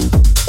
you